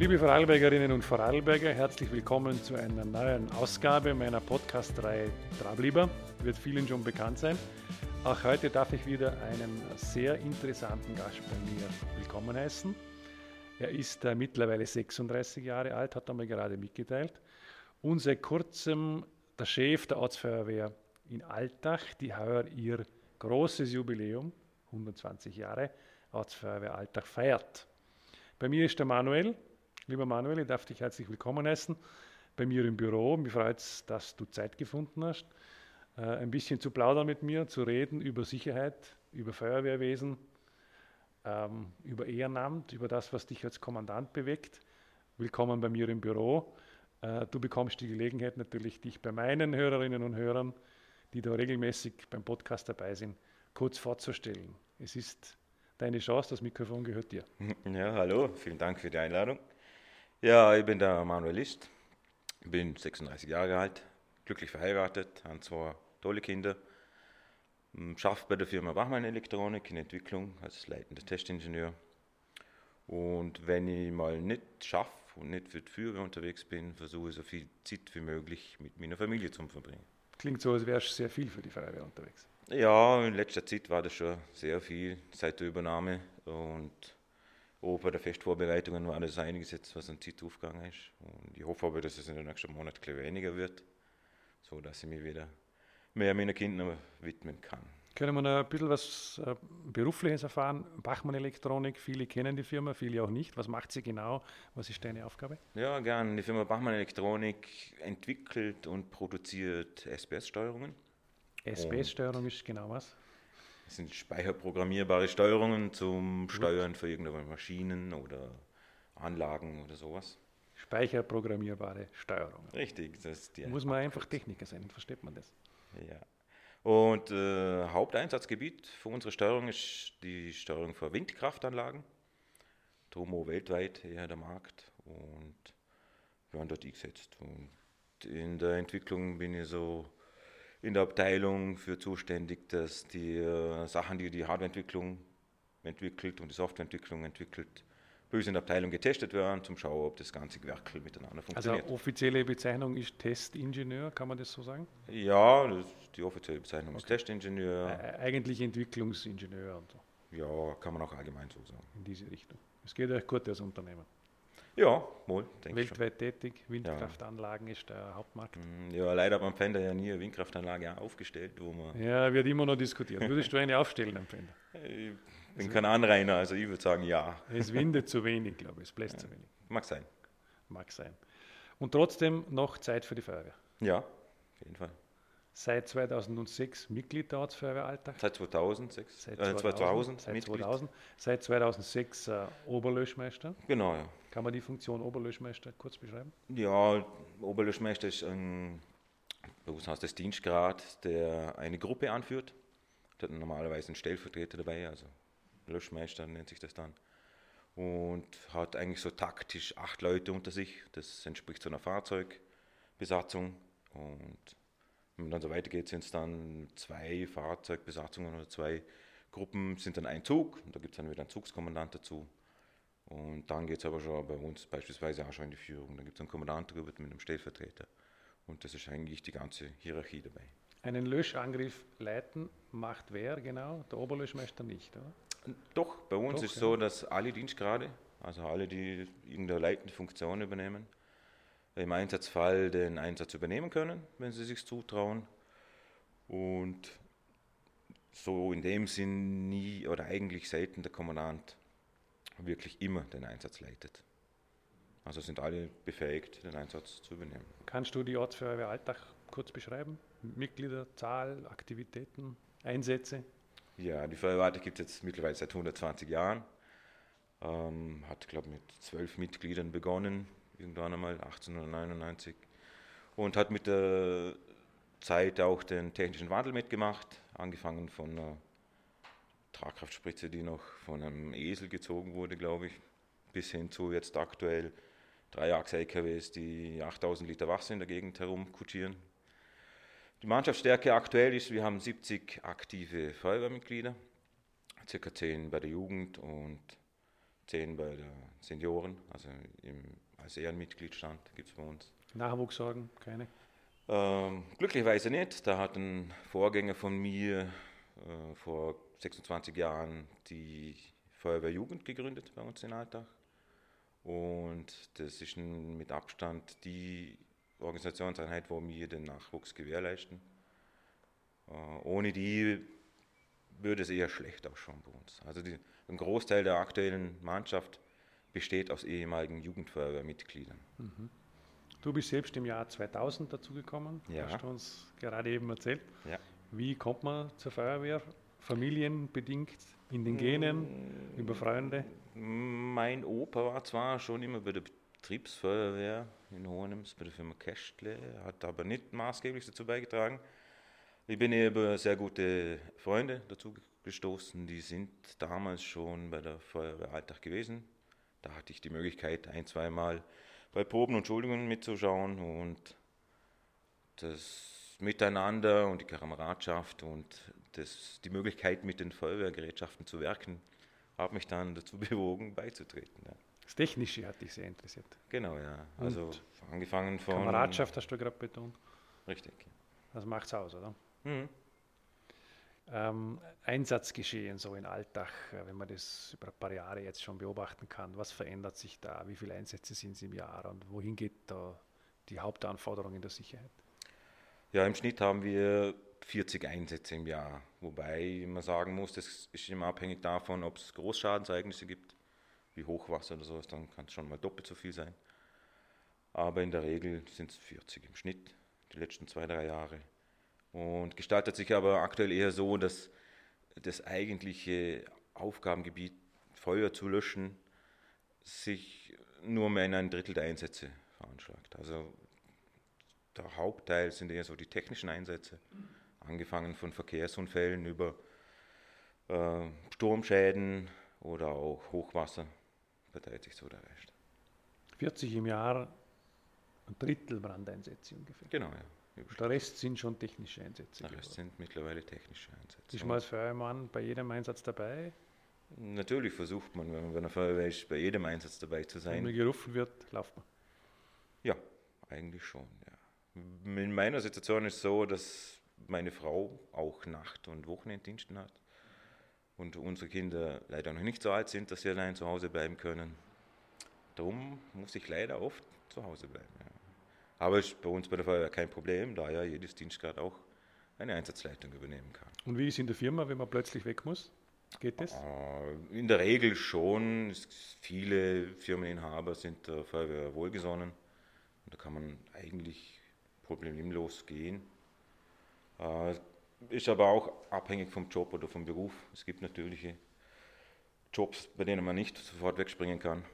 Liebe Vorarlbergerinnen und Vorarlberger, herzlich willkommen zu einer neuen Ausgabe meiner Podcast-Reihe Trablieber. Wird vielen schon bekannt sein. Auch heute darf ich wieder einen sehr interessanten Gast bei mir willkommen heißen. Er ist äh, mittlerweile 36 Jahre alt, hat er mir gerade mitgeteilt. Und seit kurzem der Chef der Ortsfeuerwehr in Altach, die heuer ihr großes Jubiläum, 120 Jahre, Ortsfeuerwehr Altach feiert. Bei mir ist der Manuel, Lieber Manuel, ich darf dich herzlich willkommen heißen bei mir im Büro. Mich freut es, dass du Zeit gefunden hast, äh, ein bisschen zu plaudern mit mir, zu reden über Sicherheit, über Feuerwehrwesen, ähm, über Ehrenamt, über das, was dich als Kommandant bewegt. Willkommen bei mir im Büro. Äh, du bekommst die Gelegenheit natürlich, dich bei meinen Hörerinnen und Hörern, die da regelmäßig beim Podcast dabei sind, kurz vorzustellen. Es ist deine Chance, das Mikrofon gehört dir. Ja, hallo, vielen Dank für die Einladung. Ja, ich bin der Manuelist, bin 36 Jahre alt, glücklich verheiratet, habe zwei tolle Kinder, schaffe bei der Firma Bachmann Elektronik in Entwicklung als leitender Testingenieur. Und wenn ich mal nicht schaffe und nicht für die Führer unterwegs bin, versuche ich so viel Zeit wie möglich mit meiner Familie zu verbringen. Klingt so, als wärst du sehr viel für die Feuerwehr unterwegs. Ja, in letzter Zeit war das schon sehr viel seit der Übernahme und bei der Festvorbereitungen war das einiges jetzt, was an Zeit aufgegangen ist. Und ich hoffe aber, dass es in den nächsten Monaten ein weniger wird, so dass ich mich wieder mehr meinen Kindern widmen kann. Können wir noch ein bisschen was äh, Berufliches erfahren? Bachmann Elektronik, viele kennen die Firma, viele auch nicht. Was macht sie genau? Was ist deine Aufgabe? Ja, gern. Die Firma Bachmann Elektronik entwickelt und produziert SPS-Steuerungen. SPS-Steuerung ist genau was? Das sind speicherprogrammierbare Steuerungen zum Steuern für irgendwelche Maschinen oder Anlagen oder sowas. Speicherprogrammierbare Steuerungen. Richtig. Das ist die Muss man einfach Techniker sein, versteht man das. Ja. Und äh, Haupteinsatzgebiet für unsere Steuerung ist die Steuerung für Windkraftanlagen. Tomo weltweit eher der Markt und wir haben dort eingesetzt. Und in der Entwicklung bin ich so in der Abteilung für zuständig, dass die äh, Sachen, die die Hardwareentwicklung entwickelt und die Softwareentwicklung entwickelt, bei uns in der Abteilung getestet werden, zum Schauen, ob das ganze Werkel miteinander funktioniert. Also offizielle Bezeichnung ist Testingenieur, kann man das so sagen? Ja, das, die offizielle Bezeichnung okay. ist Testingenieur. Ä eigentlich Entwicklungsingenieur und so. Ja, kann man auch allgemein so sagen. In diese Richtung. Es geht euch gut als Unternehmen. Ja, wohl, denke ich. Weltweit tätig, Windkraftanlagen ja. ist der Hauptmarkt. Mm, ja, leider man Fender ja nie eine Windkraftanlage aufgestellt, wo man. Ja, wird immer noch diskutiert. Würdest du eine aufstellen am Fender? Ich bin kein Anrainer, also ich würde sagen ja. Es windet zu wenig, glaube ich, es bläst ja. zu wenig. Mag sein. Mag sein. Und trotzdem noch Zeit für die Feuerwehr. Ja, auf jeden Fall. Seit 2006 Mitglied der Ortsfeuerwehr Alltag. Seit 2006. Seit 2000. Äh, 2000 seit, 2000 seit 2006 äh, Oberlöschmeister. Genau, ja. Kann man die Funktion Oberlöschmeister kurz beschreiben? Ja, Oberlöschmeister ist ein, bei uns heißt das Dienstgrad, der eine Gruppe anführt. Da hat normalerweise einen Stellvertreter dabei, also Löschmeister nennt sich das dann. Und hat eigentlich so taktisch acht Leute unter sich. Das entspricht so einer Fahrzeugbesatzung. Und wenn man dann so weitergeht, sind es dann zwei Fahrzeugbesatzungen oder zwei Gruppen, sind dann ein Zug. Und da gibt es dann wieder einen Zugskommandant dazu. Und dann geht es aber schon bei uns beispielsweise auch schon in die Führung. Dann gibt es einen Kommandant drüber mit einem Stellvertreter. Und das ist eigentlich die ganze Hierarchie dabei. Einen Löschangriff leiten macht wer genau? Der Oberlöschmeister nicht, oder? Doch, bei uns Doch, ist ja. so, dass alle Dienstgrade, also alle, die irgendeine leitende Funktion übernehmen, im Einsatzfall den Einsatz übernehmen können, wenn sie sich zutrauen. Und so in dem Sinn nie oder eigentlich selten der Kommandant wirklich immer den Einsatz leitet. Also sind alle befähigt, den Einsatz zu übernehmen. Kannst du die Ortsfeuerwehr Alltag kurz beschreiben? Mitglieder, Zahl, Aktivitäten, Einsätze? Ja, die Feuerwehr gibt es jetzt mittlerweile seit 120 Jahren. Ähm, hat, glaube ich, mit zwölf Mitgliedern begonnen, irgendwann einmal 1899. Und hat mit der Zeit auch den technischen Wandel mitgemacht, angefangen von einer Tragkraftspritze, die noch von einem Esel gezogen wurde, glaube ich, bis hin zu jetzt aktuell Dreiachs-LKWs, die 8000 Liter Wasser in der Gegend herumkutschieren. Die Mannschaftsstärke aktuell ist, wir haben 70 aktive Feuerwehrmitglieder, circa 10 bei der Jugend und zehn bei der Senioren, also im, als Ehrenmitgliedstand gibt es bei uns. Nachwuchssorgen, keine? Ähm, glücklicherweise nicht. Da hat ein Vorgänger von mir äh, vor 26 Jahren die Feuerwehrjugend gegründet bei uns in Alltag. Und das ist mit Abstand die Organisationseinheit, wo wir den Nachwuchs gewährleisten. Äh, ohne die würde es eher schlecht ausschauen bei uns. Also die, ein Großteil der aktuellen Mannschaft besteht aus ehemaligen Jugendfeuerwehrmitgliedern. Mhm. Du bist selbst im Jahr 2000 dazugekommen, ja. hast du uns gerade eben erzählt. Ja. Wie kommt man zur Feuerwehr? Familienbedingt, in den Genen, über Freunde? Mein Opa war zwar schon immer bei der Betriebsfeuerwehr in Hohenems, bei der Firma Kästle, hat aber nicht maßgeblich dazu beigetragen. Ich bin über sehr gute Freunde dazu gestoßen, die sind damals schon bei der Feuerwehr Alltag gewesen. Da hatte ich die Möglichkeit, ein, zweimal bei Proben und Schulungen mitzuschauen und das Miteinander und die Kameradschaft und das, die Möglichkeit, mit den Feuerwehrgerätschaften zu werken, hat mich dann dazu bewogen, beizutreten. Ja. Das Technische hat dich sehr interessiert. Genau, ja. Also und angefangen von. Kameradschaft hast du gerade betont. Richtig. Das macht es aus, oder? Mhm. Ähm, Einsatzgeschehen so in Alltag, äh, wenn man das über ein paar Jahre jetzt schon beobachten kann, was verändert sich da? Wie viele Einsätze sind es im Jahr und wohin geht da die Hauptanforderung in der Sicherheit? Ja, im Schnitt haben wir 40 Einsätze im Jahr, wobei man sagen muss, das ist immer abhängig davon, ob es Großschadensereignisse gibt, wie Hochwasser oder sowas, dann kann es schon mal doppelt so viel sein. Aber in der Regel sind es 40 im Schnitt, die letzten zwei, drei Jahre. Und gestaltet sich aber aktuell eher so, dass das eigentliche Aufgabengebiet, Feuer zu löschen, sich nur mehr in ein Drittel der Einsätze veranschlagt. Also der Hauptteil sind eher so die technischen Einsätze, angefangen von Verkehrsunfällen über äh, Sturmschäden oder auch Hochwasser, verteilt sich so der Rest. 40 im Jahr, ein Drittel Brandeinsätze ungefähr. Genau, ja. Der Rest sind schon technische Einsätze. Der Rest sind mittlerweile technische Einsätze. Ist man als Feuerwehrmann bei jedem Einsatz dabei? Natürlich versucht man, wenn man Feuerwehr ist, bei jedem Einsatz dabei zu sein. Wenn man gerufen wird, lauft man. Ja, eigentlich schon, ja. In meiner Situation ist es so, dass meine Frau auch Nacht- und Wochenenddiensten hat und unsere Kinder leider noch nicht so alt sind, dass sie allein zu Hause bleiben können. Darum muss ich leider oft zu Hause bleiben. Ja. Aber ist bei uns bei der Feuerwehr kein Problem, da ja jedes Dienstgrad auch eine Einsatzleitung übernehmen kann. Und wie ist in der Firma, wenn man plötzlich weg muss? Geht das? Äh, in der Regel schon. Viele Firmeninhaber sind der Feuerwehr wohlgesonnen. Und da kann man eigentlich problemlos gehen. Äh, ist aber auch abhängig vom Job oder vom Beruf. Es gibt natürliche Jobs, bei denen man nicht sofort wegspringen kann.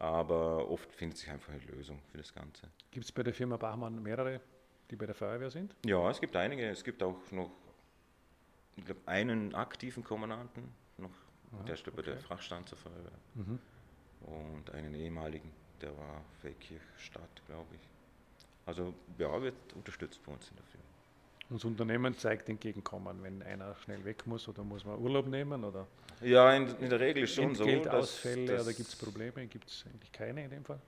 Aber oft findet sich einfach eine Lösung für das Ganze. Gibt es bei der Firma Bachmann mehrere, die bei der Feuerwehr sind? Ja, es gibt einige. Es gibt auch noch glaub, einen aktiven Kommandanten, noch, Aha, der steht okay. bei der Frachtstand zur Feuerwehr. Mhm. Und einen ehemaligen, der war Feldkirchstadt, glaube ich. Also ja, wird unterstützt bei uns in der Firma. Und das Unternehmen zeigt Entgegenkommen, wenn einer schnell weg muss oder muss man Urlaub nehmen? Oder ja, in, in der Regel ist schon so. Geldausfälle dass, oder gibt es Probleme? Gibt es eigentlich keine in dem Fall?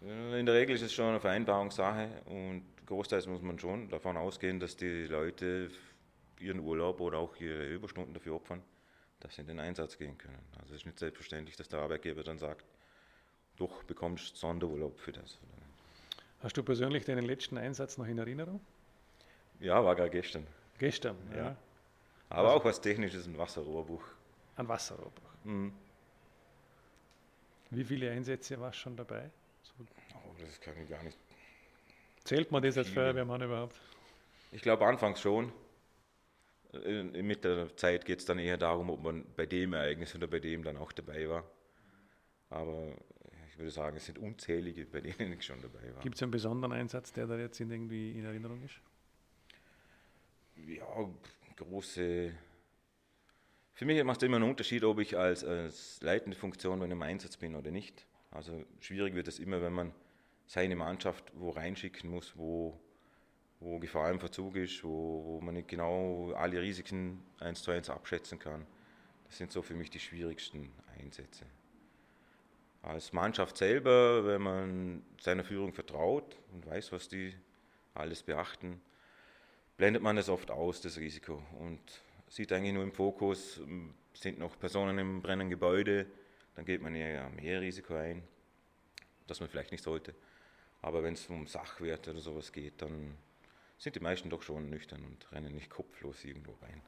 In der Regel ist es schon eine Vereinbarungssache und großteils muss man schon davon ausgehen, dass die Leute ihren Urlaub oder auch ihre Überstunden dafür opfern, dass sie in den Einsatz gehen können. Also es ist nicht selbstverständlich, dass der Arbeitgeber dann sagt, doch bekommst Sonderurlaub für das. Hast du persönlich deinen letzten Einsatz noch in Erinnerung? Ja, war gerade gestern. Gestern, ja. ja. Aber also, auch was Technisches, ein Wasserrohrbruch. Ein Wasserrohrbruch. Mhm. Wie viele Einsätze warst du schon dabei? So. Oh, das kann ich gar nicht. Zählt man das als Feuerwehrmann überhaupt? Ich glaube anfangs schon. Mit der Zeit geht es dann eher darum, ob man bei dem Ereignis oder bei dem dann auch dabei war. Aber ich würde sagen, es sind unzählige, bei denen ich schon dabei war. Gibt es einen besonderen Einsatz, der da jetzt irgendwie in Erinnerung ist? Ja, große. Für mich macht es immer einen Unterschied, ob ich als, als leitende Funktion bei einem Einsatz bin oder nicht. Also schwierig wird es immer, wenn man seine Mannschaft wo reinschicken muss, wo, wo Gefahr im Verzug ist, wo, wo man nicht genau alle Risiken eins zu eins abschätzen kann. Das sind so für mich die schwierigsten Einsätze. als Mannschaft selber, wenn man seiner Führung vertraut und weiß, was die alles beachten, blendet man es oft aus, das Risiko. Und sieht eigentlich nur im Fokus, sind noch Personen im brennenden Gebäude, dann geht man ja mehr Risiko ein, das man vielleicht nicht sollte. Aber wenn es um Sachwerte oder sowas geht, dann sind die meisten doch schon nüchtern und rennen nicht kopflos irgendwo rein.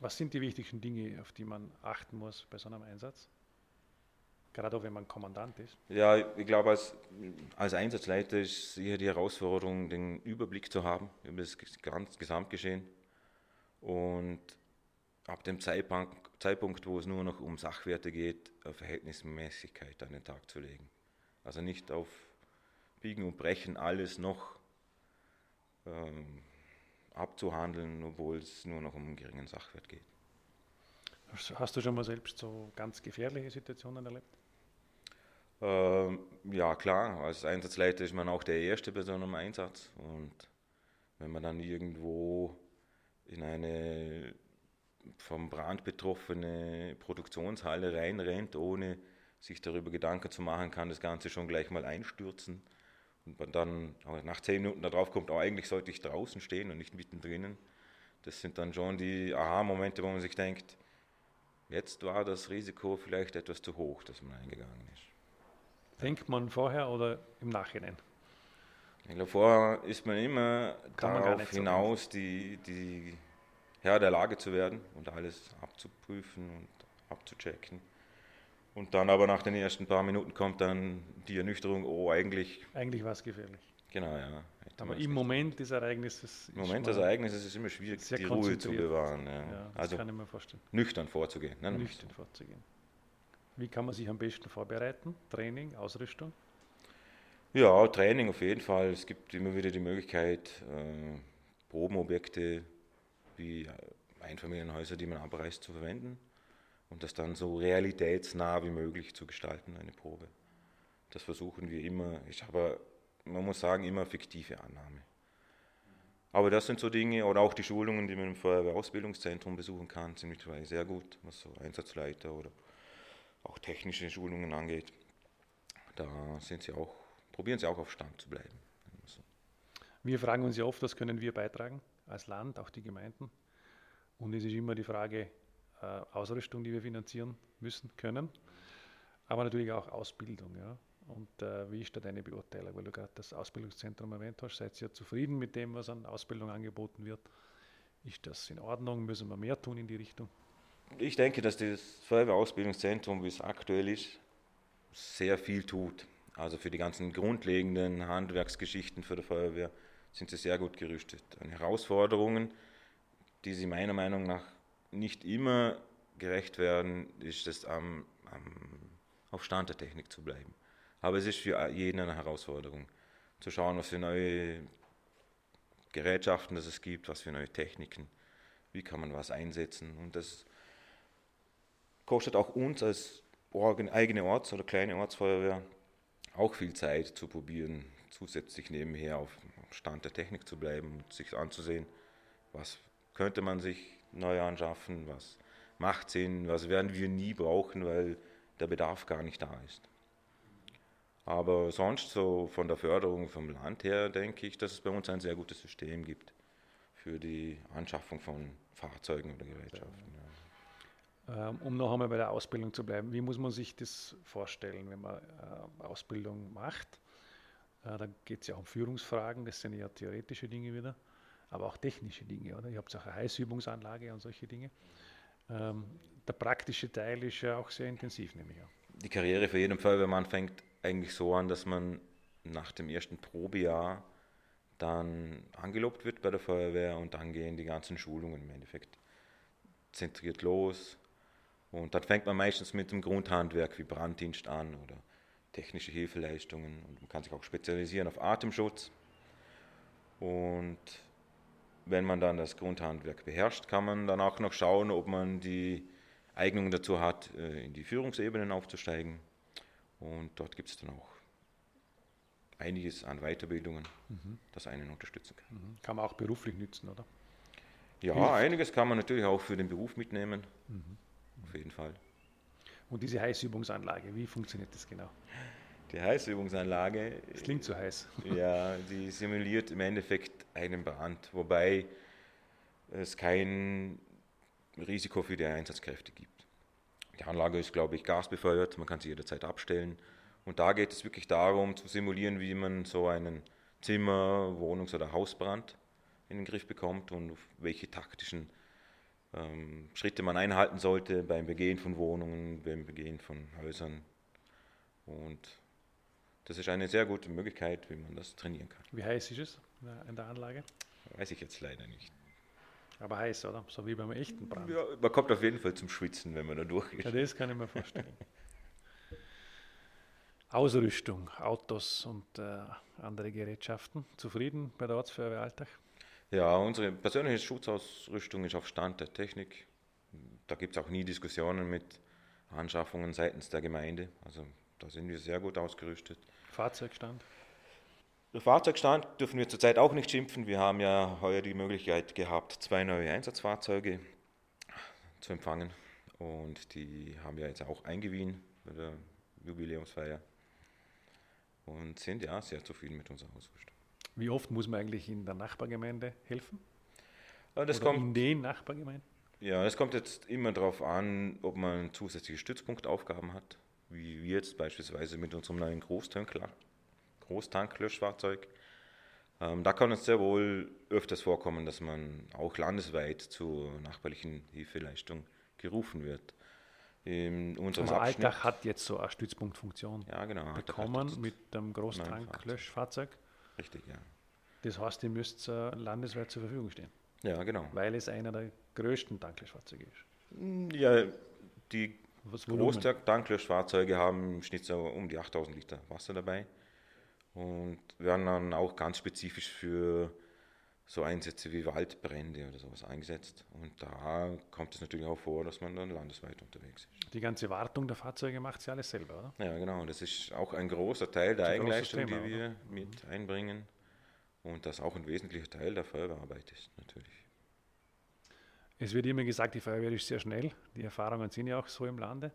Was sind die wichtigsten Dinge, auf die man achten muss bei so einem Einsatz? Gerade auch wenn man Kommandant ist. Ja, ich glaube, als, als Einsatzleiter ist sicher die Herausforderung, den Überblick zu haben über das Gesamtgeschehen. Und ab dem Zeitpunkt, Zeitpunkt, wo es nur noch um Sachwerte geht, eine Verhältnismäßigkeit an den Tag zu legen. Also nicht auf Biegen und Brechen alles noch ähm, abzuhandeln, obwohl es nur noch um einen geringen Sachwert geht. Hast du schon mal selbst so ganz gefährliche Situationen erlebt? Ähm, ja, klar. Als Einsatzleiter ist man auch der Erste bei so einem Einsatz. Und wenn man dann irgendwo in eine vom Brand betroffene Produktionshalle reinrennt, ohne sich darüber Gedanken zu machen, kann das Ganze schon gleich mal einstürzen. Und man dann nach zehn Minuten darauf kommt, oh, eigentlich sollte ich draußen stehen und nicht mittendrin. Das sind dann schon die Aha-Momente, wo man sich denkt, jetzt war das Risiko vielleicht etwas zu hoch, dass man eingegangen ist. Denkt man vorher oder im Nachhinein? Ich glaube, vorher ist man immer Kann darauf man hinaus, die, die Herr der Lage zu werden und alles abzuprüfen und abzuchecken. Und dann aber nach den ersten paar Minuten kommt dann die Ernüchterung, oh, eigentlich. Eigentlich war es gefährlich. Genau, ja. Aber im Moment des Ereignisses. Im Moment des Ereignisses ist es immer schwierig, die Ruhe zu bewahren. Ja. Ja, also kann ich mir vorstellen. Nüchtern vorzugehen. Nein, nüchtern vorzugehen. Wie kann man sich am besten vorbereiten? Training, Ausrüstung? Ja, Training auf jeden Fall. Es gibt immer wieder die Möglichkeit, äh, Probenobjekte wie Einfamilienhäuser, die man abreißt, zu verwenden und das dann so realitätsnah wie möglich zu gestalten, eine Probe. Das versuchen wir immer. Ich habe, man muss sagen, immer fiktive Annahme. Aber das sind so Dinge, oder auch die Schulungen, die man im Feuerwehrausbildungszentrum besuchen kann, sind mittlerweile sehr gut, was so Einsatzleiter oder auch technische Schulungen angeht. Da sind sie auch, probieren sie auch auf Stand zu bleiben. Wir fragen uns ja oft, was können wir beitragen als Land, auch die Gemeinden. Und es ist immer die Frage, äh, Ausrüstung, die wir finanzieren müssen, können, aber natürlich auch Ausbildung. Ja. Und äh, wie ist da deine Beurteilung? Weil du gerade das Ausbildungszentrum erwähnt hast, seid ihr zufrieden mit dem, was an Ausbildung angeboten wird? Ist das in Ordnung? Müssen wir mehr tun in die Richtung? Ich denke, dass das Feuerwehrausbildungszentrum, wie es aktuell ist, sehr viel tut. Also für die ganzen grundlegenden Handwerksgeschichten für die Feuerwehr sind sie sehr gut gerüstet. An Herausforderungen, die sie meiner Meinung nach nicht immer gerecht werden, ist es am, am, auf Stand der Technik zu bleiben. Aber es ist für jeden eine Herausforderung, zu schauen, was für neue Gerätschaften es gibt, was für neue Techniken, wie kann man was einsetzen. Und das kostet auch uns als eigene Orts- oder kleine Ortsfeuerwehr auch viel Zeit zu probieren, zusätzlich nebenher auf Stand der Technik zu bleiben und sich anzusehen, was könnte man sich neu anschaffen, was macht Sinn, was werden wir nie brauchen, weil der Bedarf gar nicht da ist. Aber sonst so von der Förderung vom Land her denke ich, dass es bei uns ein sehr gutes System gibt für die Anschaffung von Fahrzeugen oder Gerätschaften. Ja. Ähm, um noch einmal bei der Ausbildung zu bleiben, wie muss man sich das vorstellen, wenn man äh, Ausbildung macht? Äh, da geht es ja um Führungsfragen, das sind ja theoretische Dinge wieder aber auch technische Dinge, oder? Ihr habt auch eine Heißübungsanlage und solche Dinge. Ähm, der praktische Teil ist ja auch sehr intensiv, nehme ich an. Die Karriere für jeden Feuerwehrmann fängt eigentlich so an, dass man nach dem ersten Probejahr dann angelobt wird bei der Feuerwehr und dann gehen die ganzen Schulungen im Endeffekt zentriert los. Und dann fängt man meistens mit dem Grundhandwerk wie Branddienst an oder technische Hilfeleistungen und man kann sich auch spezialisieren auf Atemschutz. Und wenn man dann das Grundhandwerk beherrscht, kann man dann auch noch schauen, ob man die Eignung dazu hat, äh, in die Führungsebenen aufzusteigen. Und dort gibt es dann auch einiges an Weiterbildungen, mhm. das einen unterstützen kann. Mhm. Kann man auch beruflich nützen, oder? Ja, Hilft. einiges kann man natürlich auch für den Beruf mitnehmen. Mhm. Auf jeden Fall. Und diese Heißübungsanlage, wie funktioniert das genau? Die Heißübungsanlage. Das klingt zu heiß. Ja, die simuliert im Endeffekt einen Brand, wobei es kein Risiko für die Einsatzkräfte gibt. Die Anlage ist, glaube ich, gasbefeuert, man kann sie jederzeit abstellen. Und da geht es wirklich darum, zu simulieren, wie man so einen Zimmer-, Wohnungs- oder Hausbrand in den Griff bekommt und welche taktischen ähm, Schritte man einhalten sollte beim Begehen von Wohnungen, beim Begehen von Häusern. Und das ist eine sehr gute Möglichkeit, wie man das trainieren kann. Wie heiß ist es in der Anlage? Weiß ich jetzt leider nicht. Aber heiß, oder? So wie beim echten Brand. Ja, man kommt auf jeden Fall zum Schwitzen, wenn man da durchgeht. Ja, das kann ich mir vorstellen. Ausrüstung, Autos und äh, andere Gerätschaften. Zufrieden bei der Ortsfeuerwehr Alltag? Ja, unsere persönliche Schutzausrüstung ist auf Stand der Technik. Da gibt es auch nie Diskussionen mit Anschaffungen seitens der Gemeinde. Also da sind wir sehr gut ausgerüstet. Fahrzeugstand? Der Fahrzeugstand dürfen wir zurzeit auch nicht schimpfen. Wir haben ja heuer die Möglichkeit gehabt, zwei neue Einsatzfahrzeuge zu empfangen. Und die haben wir jetzt auch eingewiesen bei der Jubiläumsfeier. Und sind ja sehr zufrieden mit unserer Ausrüstung. Wie oft muss man eigentlich in der Nachbargemeinde helfen? das Oder kommt, in den Nachbargemeinden? Ja, es kommt jetzt immer darauf an, ob man zusätzliche Stützpunktaufgaben hat, wie wir jetzt beispielsweise mit unserem neuen Großtankler, Großtanklöschfahrzeug. Ähm, da kann es sehr wohl öfters vorkommen, dass man auch landesweit zur nachbarlichen Hilfeleistung gerufen wird. In unserem Aber Alltag hat jetzt so eine Stützpunktfunktion ja, genau, bekommen mit dem Großtanklöschfahrzeug. Richtig, ja. Das heißt, die müsst äh, landesweit zur Verfügung stehen, Ja, genau. weil es einer der größten Tanklöschfahrzeuge ist. Ja, die? Großtanklöschfahrzeuge haben im Schnitt so um die 8000 Liter Wasser dabei und werden dann auch ganz spezifisch für so Einsätze wie Waldbrände oder sowas eingesetzt. Und da kommt es natürlich auch vor, dass man dann landesweit unterwegs ist. Die ganze Wartung der Fahrzeuge macht sie alles selber, oder? Ja, genau. Das ist auch ein großer Teil der Eigenleistung, Thema, die wir mit einbringen. Und das auch ein wesentlicher Teil der Feuerwehrarbeit ist, natürlich. Es wird immer gesagt, die Feuerwehr ist sehr schnell. Die Erfahrungen sind ja auch so im Lande.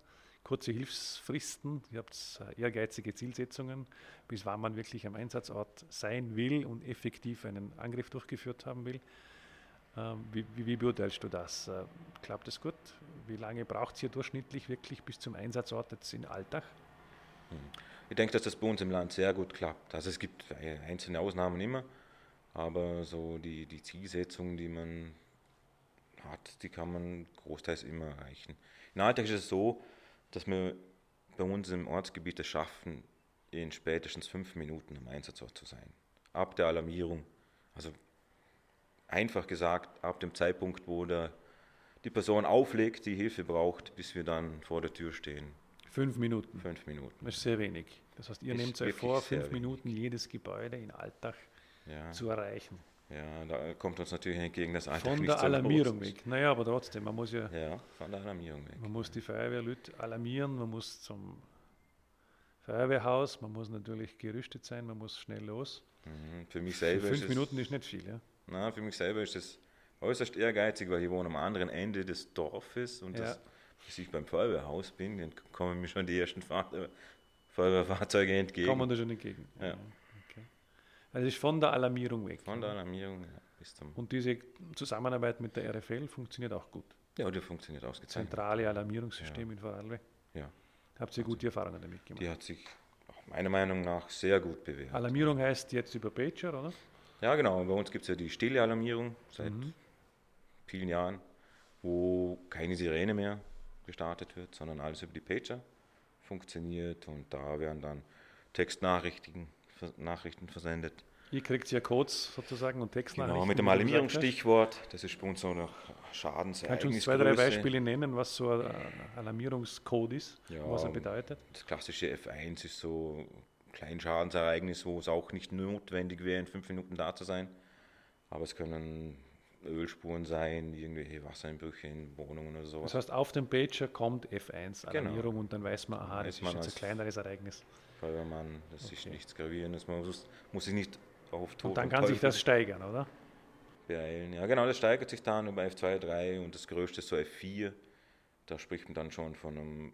Kurze Hilfsfristen, ihr habt äh, ehrgeizige Zielsetzungen, bis wann man wirklich am Einsatzort sein will und effektiv einen Angriff durchgeführt haben will. Ähm, Wie, wie, wie beurteilst du das? Äh, Klappt das gut? Wie lange braucht es hier durchschnittlich wirklich bis zum Einsatzort jetzt in Alltag? Ich denke, dass das bei uns im Land sehr gut klappt. Also es gibt einzelne Ausnahmen immer, aber so die, die Zielsetzungen, die man hat, die kann man großteils immer erreichen. In Alltag ist es so, dass wir bei uns im Ortsgebiet es schaffen, in spätestens fünf Minuten am Einsatzort zu sein. Ab der Alarmierung. Also einfach gesagt, ab dem Zeitpunkt, wo der, die Person auflegt, die Hilfe braucht, bis wir dann vor der Tür stehen. Fünf Minuten. Fünf Minuten. Das ist sehr wenig. Das heißt, ihr Ist nehmt euch vor, fünf wenig. Minuten jedes Gebäude in Alltag Ja, zu erreichen. Ja, da kommt uns natürlich entgegen, dass Alltag Von der Alarmierung weg. Naja, aber trotzdem, man muss ja, Ja, von der Alarmierung weg. man muss die Feuerwehrleute alarmieren, man muss zum Feuerwehrhaus, man muss natürlich gerüstet sein, man muss schnell los. Mhm. Für mich Für selber fünf ist es, Minuten ist nicht viel, ja. Na, für mich selber ist es äußerst ehrgeizig, weil ich wohne am anderen Ende des Dorfes und Ja. das, bis ich beim Feuerwehrhaus bin, dann kommen mir schon die ersten Fahr Feuerwehrfahrzeuge entgegen. Kommen da schon entgegen. Ja. Okay. Also es ist von der Alarmierung weg. Von der Alarmierung ja, bis zum. Und diese Zusammenarbeit mit der RFL funktioniert auch gut. Ja, die funktioniert ausgezeichnet. Zentrale Alarmierungssystem in Vorarlberg. Ja, Habt ihr gute Erfahrungen damit gemacht? die hat sich meiner Meinung nach sehr gut bewährt. Alarmierung heißt jetzt über Pager, oder? Ja, genau. Bei uns gibt es ja die stille Alarmierung seit Mhm. vielen Jahren, wo keine Sirene mehr gestartet wird, sondern alles über die Pager funktioniert und da werden dann Textnachrichten Nachrichten versendet. Ihr kriegt ja Codes sozusagen und Textnachrichten. Genau, mit dem. Alarmierungsstichwort. Das ist bei uns so nach Kannst du uns zwei, drei Beispiele nennen, was so ein Alarmierungscode ist, Ja, was er bedeutet? Das klassische F1 ist so ein Kleinschadensereignis, wo es auch nicht notwendig wäre, in fünf Minuten da zu sein. Aber es können Ölspuren sein, irgendwelche Wassereinbrüche in Wohnungen oder sowas. Das heißt, auf dem Pager kommt F1 Genau. Und dann weiß man, aha, Weiß das ist jetzt ein kleineres Ereignis. Feuerwehrmann, das ist Okay. nichts Gravierendes, man muss, muss sich nicht auf Tod Und dann und kann sich Teufel das steigern, oder? beeilen. Ja, genau, das steigert sich dann über F2, 3 und das größte ist so F4. Da spricht man dann schon von einem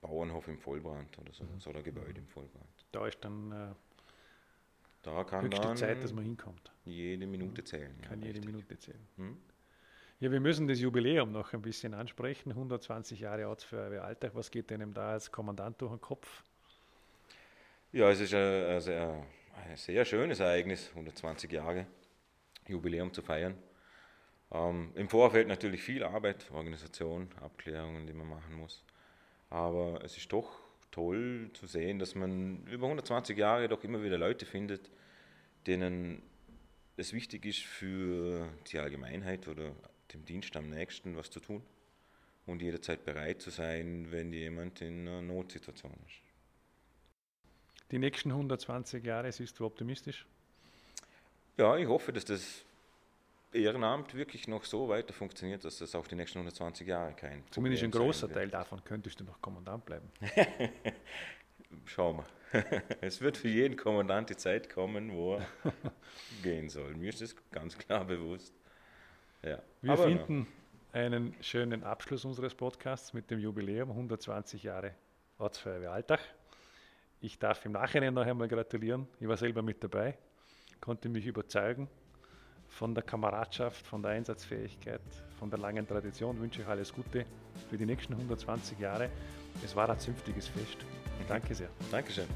Bauernhof im Vollbrand oder so, so ein Gebäude im Vollbrand. Da ist dann äh, Da kann höchste Zeit, dass man hinkommt. jede Minute zählen. ja, Kann jede richtig. Minute zählen. Hm? Ja, wir müssen das Jubiläum noch ein bisschen ansprechen. 120 Jahre Ortsfeuerwehr Alltag. Was geht denn da als Kommandant durch den Kopf? Ja, es ist ein, ein, sehr, ein sehr schönes Ereignis, 120 Jahre Jubiläum zu feiern. Ähm, Im Vorfeld natürlich viel Arbeit, Organisation, Abklärungen, die man machen muss. Aber es ist doch toll zu sehen, dass man über 120 Jahre doch immer wieder Leute findet, denen es wichtig ist, für die Allgemeinheit oder dem Dienst am nächsten was zu tun und jederzeit bereit zu sein, wenn jemand in einer Notsituation ist. Die nächsten 120 Jahre, siehst du optimistisch? Ja, ich hoffe, dass das Ehrenamt wirklich noch so weiter funktioniert, dass das auch die nächsten 120 Jahre kein Zumindest ein Problem großer Teil davon könntest du noch Kommandant bleiben. Schauen wir. es wird für jeden Kommandant die Zeit kommen, wo er gehen soll. Mir ist das ganz klar bewusst. Ja. Wir Aber finden einen schönen Abschluss unseres Podcasts mit dem Jubiläum 120 Jahre Ortsfeuerwehr Alltag. Ich darf im Nachhinein noch einmal gratulieren. Ich war selber mit dabei, konnte mich überzeugen von der Kameradschaft, von der Einsatzfähigkeit, von der langen Tradition. Wünsche ich alles Gute für die nächsten 120 Jahre. Es war ein zünftiges Fest. Danke sehr. Dankeschön.